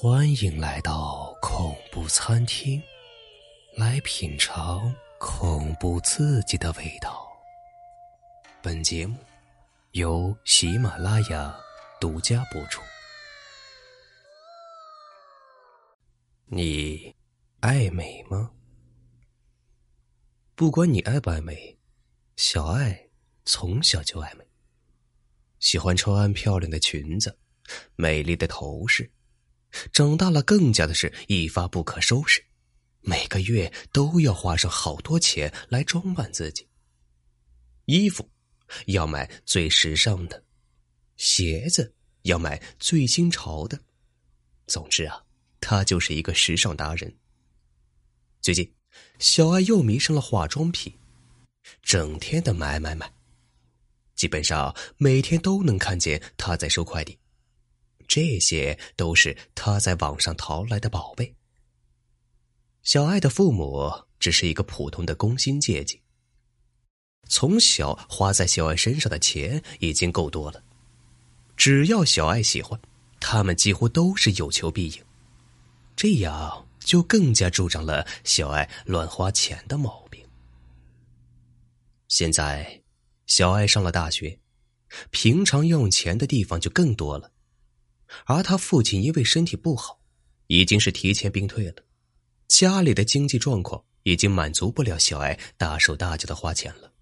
欢迎来到恐怖餐厅，来品尝恐怖刺激的味道。本节目由喜马拉雅独家播出。你爱美吗？不管你爱不爱美，小爱从小就爱美，喜欢穿漂亮的裙子，美丽的头饰。长大了，更加的是一发不可收拾，每个月都要花上好多钱来装扮自己。衣服要买最时尚的，鞋子要买最新潮的。总之啊，他就是一个时尚达人。最近，小爱又迷上了化妆品，整天的买买买，基本上每天都能看见他在收快递。这些都是他在网上淘来的宝贝。小爱的父母只是一个普通的工薪阶级，从小花在小爱身上的钱已经够多了。只要小爱喜欢，他们几乎都是有求必应，这样就更加助长了小爱乱花钱的毛病。现在，小爱上了大学，平常用钱的地方就更多了。而他父亲因为身体不好，已经是提前病退了，家里的经济状况已经满足不了小爱大手大脚的花钱了。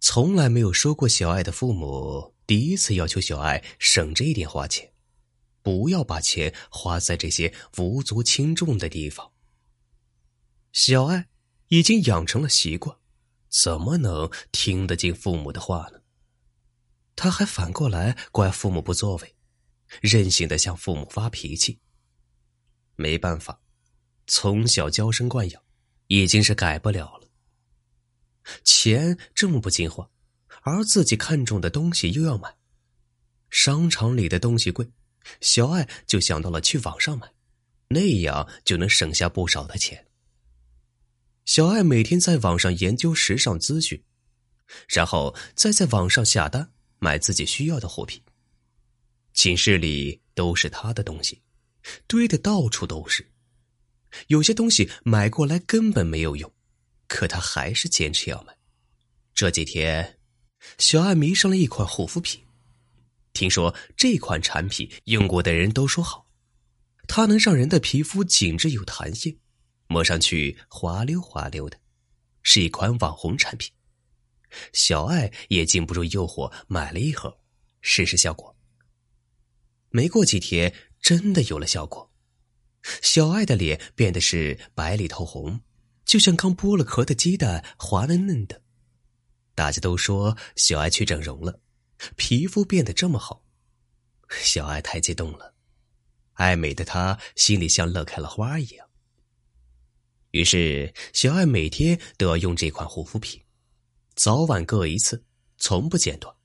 从来没有说过小爱的父母第一次要求小爱省着一点花钱，不要把钱花在这些无足轻重的地方。小爱已经养成了习惯，怎么能听得进父母的话呢？他还反过来怪父母不作为。任性的向父母发脾气，没办法，从小娇生惯养，已经是改不了了。钱这么不经花，而自己看中的东西又要买，商场里的东西贵，小爱就想到了去网上买，那样就能省下不少的钱。小爱每天在网上研究时尚资讯，然后再在网上下单买自己需要的货品。寝室里都是他的东西，堆的到处都是。有些东西买过来根本没有用，可他还是坚持要买。这几天，小爱迷上了一款护肤品，听说这款产品用过的人都说好，它能让人的皮肤紧致有弹性，摸上去滑溜滑溜的，是一款网红产品。小爱也禁不住诱惑，买了一盒，试试效果。没过几天，真的有了效果，小爱的脸变得是白里透红，就像刚剥了壳的鸡蛋，滑嫩嫩的。大家都说小爱去整容了，皮肤变得这么好，小爱太激动了，爱美的她心里像乐开了花一样。于是，小爱每天都要用这款护肤品，早晚各一次，从不间断。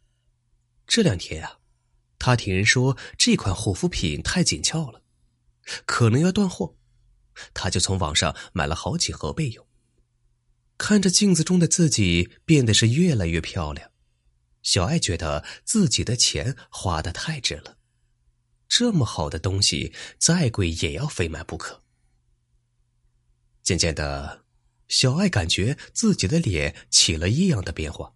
这两天啊。他听人说这款护肤品太紧俏了，可能要断货，他就从网上买了好几盒备用。看着镜子中的自己变得是越来越漂亮，小爱觉得自己的钱花的太值了，这么好的东西再贵也要非买不可。渐渐的，小爱感觉自己的脸起了异样的变化。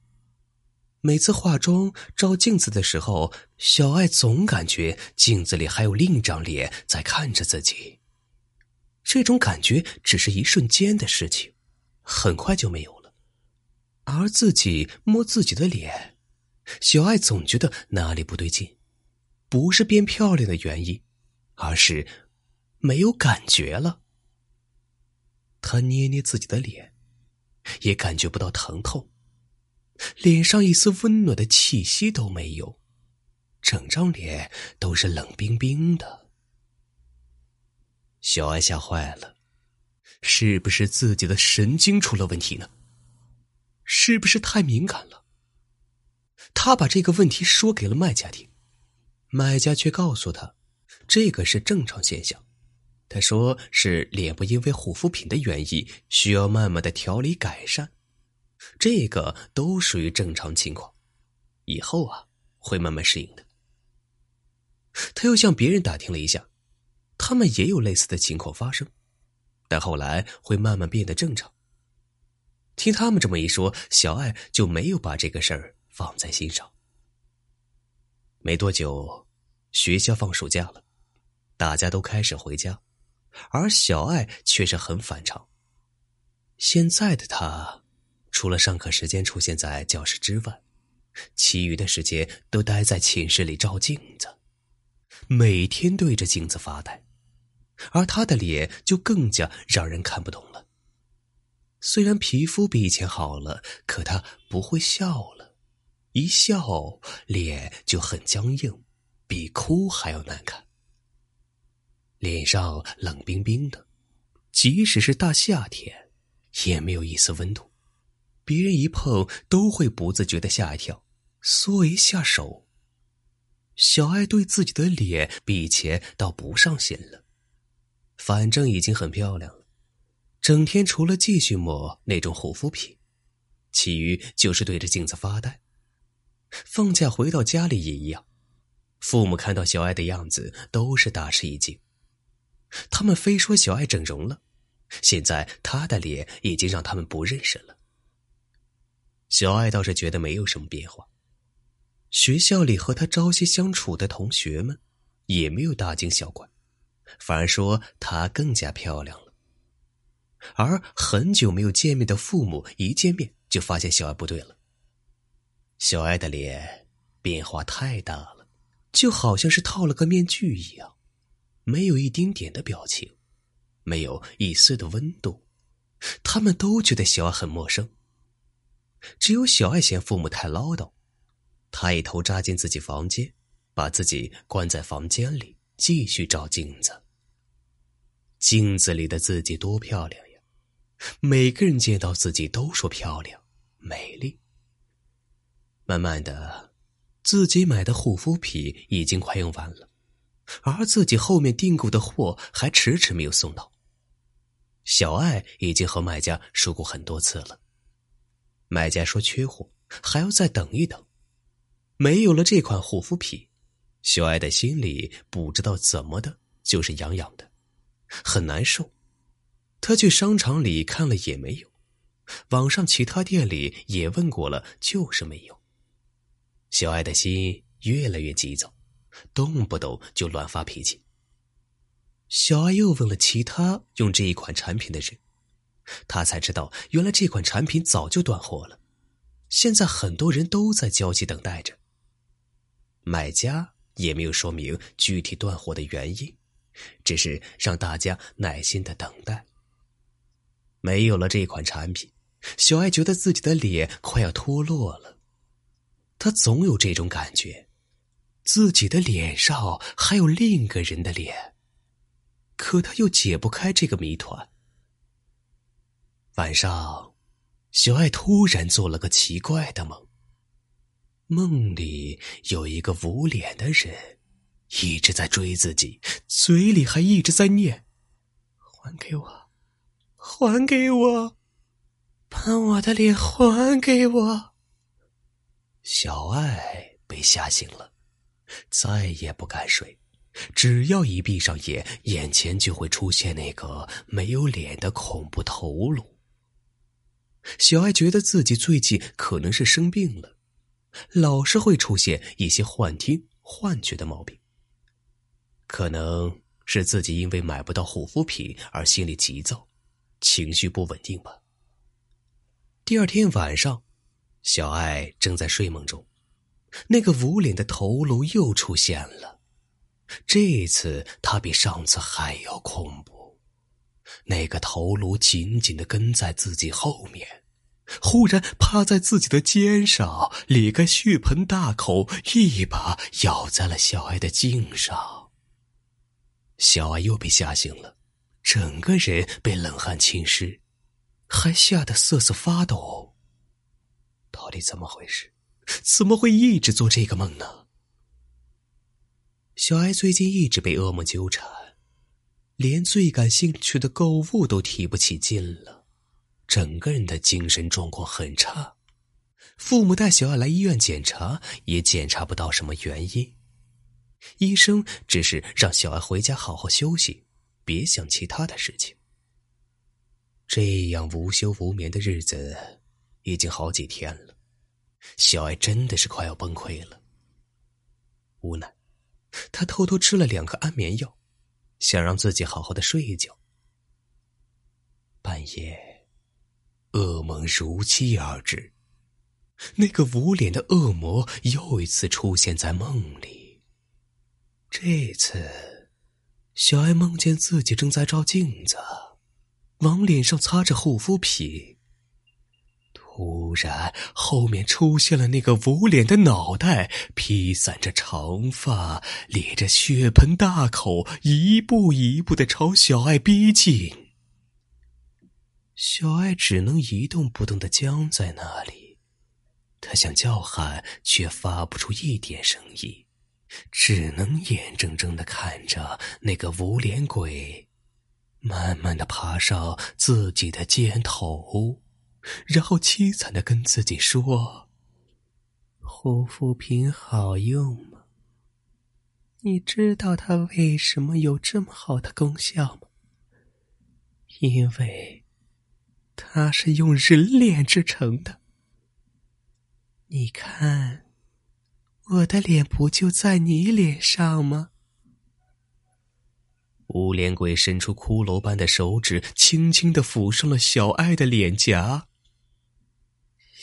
每次化妆照镜子的时候，小爱总感觉镜子里还有另一张脸在看着自己。这种感觉只是一瞬间的事情，很快就没有了。而自己摸自己的脸，小爱总觉得哪里不对劲，不是变漂亮的原因，而是没有感觉了。她捏捏自己的脸，也感觉不到疼痛。脸上一丝温暖的气息都没有，整张脸都是冷冰冰的。小艾吓坏了，是不是自己的神经出了问题呢？是不是太敏感了？他把这个问题说给了卖家听，卖家却告诉他，这个是正常现象。他说是脸部因为护肤品的原因，需要慢慢的调理改善。这个都属于正常情况，以后啊会慢慢适应的。他又向别人打听了一下，他们也有类似的情况发生，但后来会慢慢变得正常。听他们这么一说，小爱就没有把这个事儿放在心上。没多久，学校放暑假了，大家都开始回家，而小爱却是很反常。现在的他，除了上课时间出现在教室之外，其余的时间都待在寝室里照镜子，每天对着镜子发呆，而他的脸就更加让人看不懂了。虽然皮肤比以前好了，可他不会笑了，一笑脸就很僵硬，比哭还要难看。脸上冷冰冰的，即使是大夏天，也没有一丝温度，别人一碰都会不自觉的吓一跳。缩一下手，小爱对自己的脸比以前倒不上心了，反正已经很漂亮了。整天除了继续抹那种护肤品，其余就是对着镜子发呆。放假回到家里也一样，父母看到小爱的样子都是大吃一惊，他们非说小爱整容了，现在她的脸已经让他们不认识了。小爱倒是觉得没有什么变化。学校里和他朝夕相处的同学们，也没有大惊小怪，反而说她更加漂亮了。而很久没有见面的父母一见面就发现小爱不对了。小爱的脸变化太大了，就好像是套了个面具一样，没有一丁点的表情，没有一丝的温度。他们都觉得小爱很陌生，只有小爱嫌父母太唠叨。她一头扎进自己房间，把自己关在房间里，继续照镜子。镜子里的自己多漂亮呀！每个人见到自己都说漂亮、美丽。慢慢的，自己买的护肤品已经快用完了，而自己后面订购的货还迟迟没有送到。小爱已经和卖家说过很多次了，卖家说缺货，还要再等一等。没有了这款护肤品，小爱的心里不知道怎么的，就是痒痒的，很难受。他去商场里看了也没有，网上其他店里也问过了，就是没有。小爱的心越来越急躁，动不动就乱发脾气。小爱又问了其他用这一款产品的人，他才知道原来这款产品早就断货了，现在很多人都在焦急等待着。买家也没有说明具体断货的原因，只是让大家耐心的等待。没有了这款产品，小爱觉得自己的脸快要脱落了。他总有这种感觉，自己的脸上还有另一个人的脸，可他又解不开这个谜团。晚上，小爱突然做了个奇怪的梦。梦里有一个捂脸的人，一直在追自己，嘴里还一直在念：“还给我，还给我，把我的脸还给我。”小爱被吓醒了，再也不敢睡。只要一闭上眼，眼前就会出现那个没有脸的恐怖头颅。小爱觉得自己最近可能是生病了。老是会出现一些幻听、幻觉的毛病，可能是自己因为买不到护肤品而心里急躁，情绪不稳定吧。第二天晚上，小爱正在睡梦中，那个捂脸的头颅又出现了，这次他比上次还要恐怖，那个头颅紧紧的跟在自己后面。忽然趴在自己的肩上，咧开血盆大口，一把咬在了小爱的颈上。小爱又被吓醒了，整个人被冷汗浸湿，还吓得瑟瑟发抖。到底怎么回事？怎么会一直做这个梦呢？小艾最近一直被噩梦纠缠，连最感兴趣的购物都提不起劲了。整个人的精神状况很差，父母带小爱来医院检查，也检查不到什么原因。医生只是让小艾回家好好休息，别想其他的事情。这样无休无眠的日子已经好几天了，小艾真的是快要崩溃了。无奈，他偷偷吃了两颗安眠药，想让自己好好的睡一觉。半夜，噩梦如期而至，那个无脸的恶魔又一次出现在梦里。这次，小艾梦见自己正在照镜子。往脸上擦着护肤品，突然后面出现了那个无脸的脑袋，披散着长发，咧着血盆大口，一步一步的朝小爱逼近。小爱只能一动不动的僵在那里，他想叫喊，却发不出一点声音，只能眼睁睁的看着那个无脸鬼。慢慢的爬上自己的肩头，然后凄惨的跟自己说：“护肤品好用吗？你知道它为什么有这么好的功效吗？因为它是用人脸制成的。你看，我的脸不就在你脸上吗？”无脸鬼伸出骷髅般的手指，轻轻的抚上了小爱的脸颊。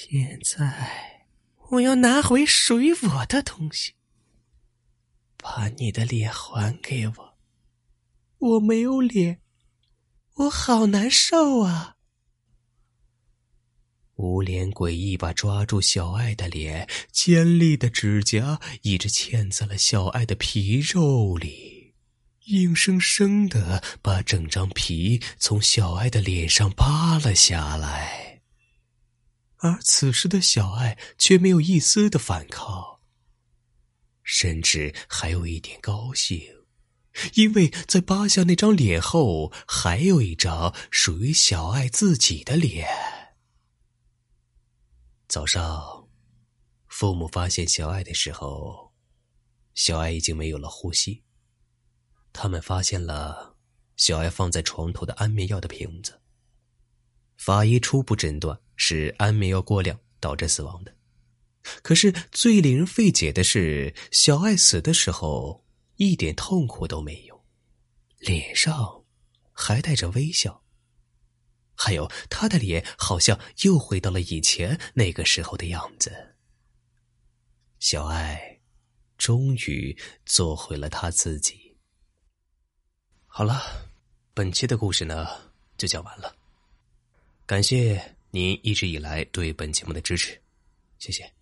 现在，我要拿回属于我的东西，把你的脸还给我。我没有脸，我好难受啊！无脸鬼一把抓住小爱的脸，尖利的指甲一直嵌在了小爱的皮肉里。硬生生的把整张皮从小爱的脸上扒了下来，而此时的小爱却没有一丝的反抗，甚至还有一点高兴，因为在扒下那张脸后，还有一张属于小爱自己的脸。早上，父母发现小爱的时候，小爱已经没有了呼吸。他们发现了小爱放在床头的安眠药的瓶子。法医初步诊断是安眠药过量导致死亡的。可是最令人费解的是，小艾死的时候一点痛苦都没有，脸上还带着微笑。还有，他的脸好像又回到了以前那个时候的样子。小艾终于做回了他自己。好了，本期的故事呢就讲完了。感谢您一直以来对本节目的支持，谢谢。